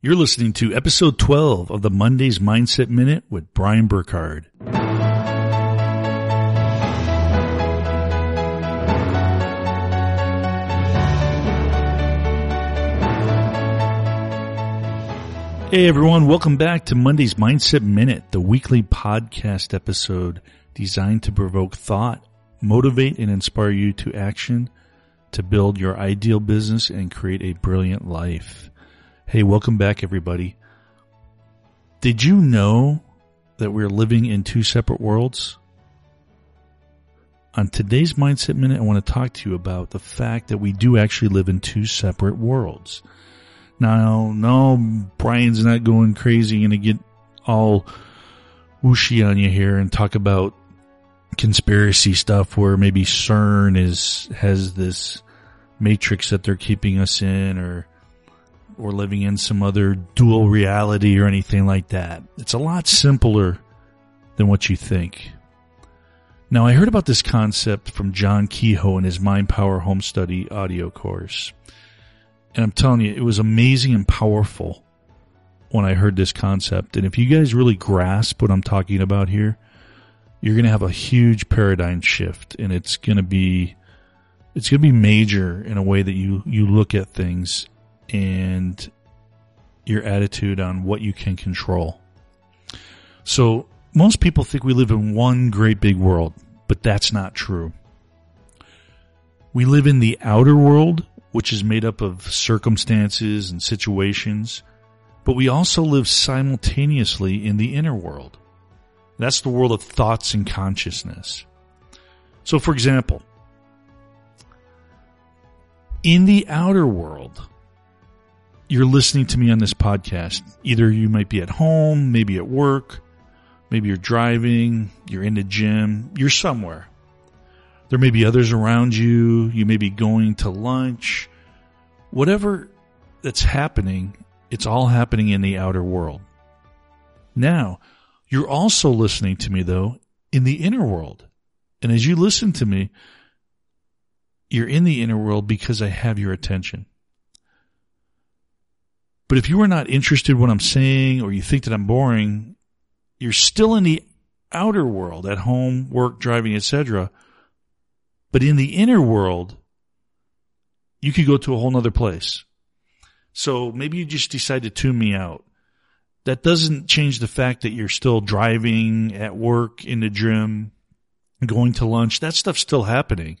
You're listening to episode 12 of the Mondays Mindset Minute with Brian Burkhard. Hey everyone, welcome back to Monday's Mindset Minute, the weekly podcast episode designed to provoke thought, motivate and inspire you to action to build your ideal business and create a brilliant life. Hey, welcome back everybody. Did you know that we're living in two separate worlds? On today's Mindset Minute, I want to talk to you about the fact that we do actually live in two separate worlds. Now, no, Brian's not going crazy and to get all whooshy on you here and talk about conspiracy stuff where maybe CERN is, has this matrix that they're keeping us in or or living in some other dual reality or anything like that. It's a lot simpler than what you think. Now, I heard about this concept from John Kehoe in his Mind Power Home Study audio course. And I'm telling you, it was amazing and powerful when I heard this concept. And if you guys really grasp what I'm talking about here, you're going to have a huge paradigm shift and it's going to be, it's going to be major in a way that you, you look at things and your attitude on what you can control. So most people think we live in one great big world, but that's not true. We live in the outer world, which is made up of circumstances and situations, but we also live simultaneously in the inner world. That's the world of thoughts and consciousness. So for example, in the outer world, you're listening to me on this podcast. Either you might be at home, maybe at work, maybe you're driving, you're in the gym, you're somewhere. There may be others around you, you may be going to lunch. Whatever that's happening, it's all happening in the outer world. Now, you're also listening to me though in the inner world. And as you listen to me, you're in the inner world because I have your attention. But if you are not interested in what I'm saying or you think that I'm boring, you're still in the outer world at home, work, driving, etc. But in the inner world, you could go to a whole nother place. So maybe you just decide to tune me out. That doesn't change the fact that you're still driving at work, in the gym, going to lunch. That stuff's still happening.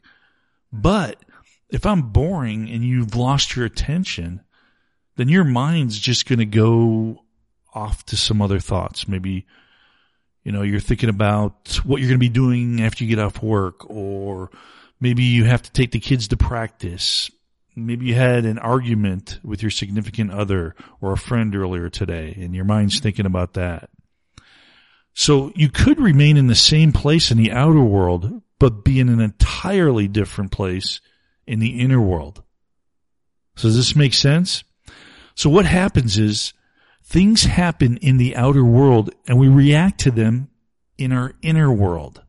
But if I'm boring and you've lost your attention, then your mind's just going to go off to some other thoughts. Maybe, you know, you're thinking about what you're going to be doing after you get off work, or maybe you have to take the kids to practice. Maybe you had an argument with your significant other or a friend earlier today and your mind's thinking about that. So you could remain in the same place in the outer world, but be in an entirely different place in the inner world. So does this make sense? So what happens is things happen in the outer world and we react to them in our inner world.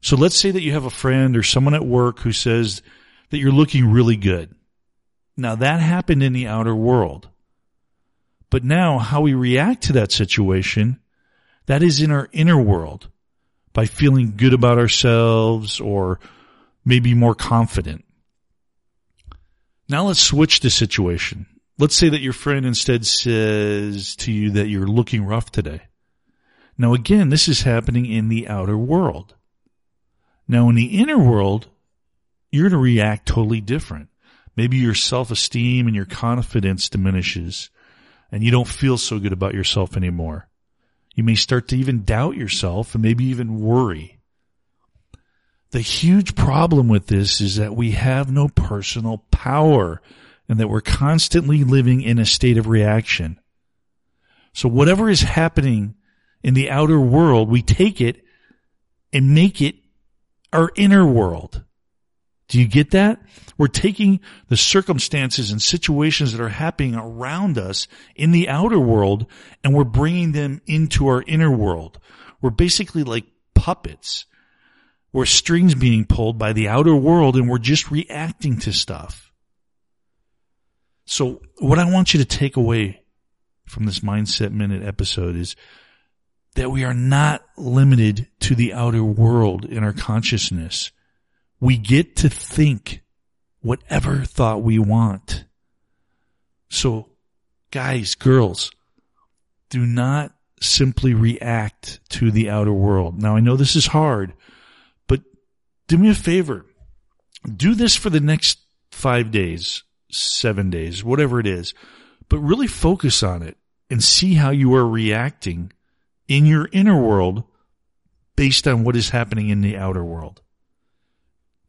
So let's say that you have a friend or someone at work who says that you're looking really good. Now that happened in the outer world. But now how we react to that situation, that is in our inner world by feeling good about ourselves or maybe more confident. Now let's switch the situation. Let's say that your friend instead says to you that you're looking rough today. Now again, this is happening in the outer world. Now in the inner world, you're going to react totally different. Maybe your self-esteem and your confidence diminishes and you don't feel so good about yourself anymore. You may start to even doubt yourself and maybe even worry. The huge problem with this is that we have no personal power and that we're constantly living in a state of reaction. So whatever is happening in the outer world, we take it and make it our inner world. Do you get that? We're taking the circumstances and situations that are happening around us in the outer world and we're bringing them into our inner world. We're basically like puppets. We're strings being pulled by the outer world and we're just reacting to stuff. So what I want you to take away from this mindset minute episode is that we are not limited to the outer world in our consciousness. We get to think whatever thought we want. So guys, girls, do not simply react to the outer world. Now I know this is hard, but do me a favor. Do this for the next five days, seven days, whatever it is, but really focus on it and see how you are reacting in your inner world based on what is happening in the outer world.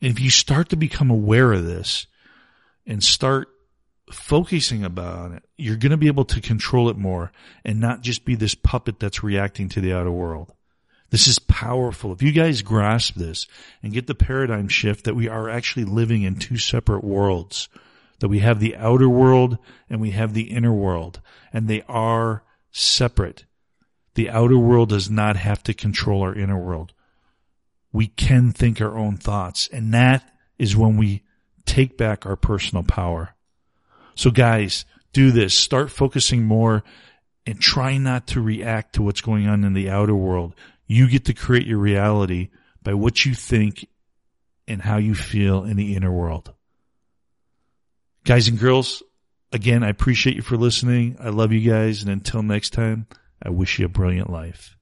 And if you start to become aware of this and start focusing about it, you're going to be able to control it more and not just be this puppet that's reacting to the outer world. This is powerful. If you guys grasp this and get the paradigm shift that we are actually living in two separate worlds, that we have the outer world and we have the inner world, and they are separate. The outer world does not have to control our inner world. We can think our own thoughts, and that is when we take back our personal power. So guys, do this. Start focusing more and try not to react to what's going on in the outer world. You get to create your reality by what you think and how you feel in the inner world. Guys and girls, again, I appreciate you for listening. I love you guys. And until next time, I wish you a brilliant life.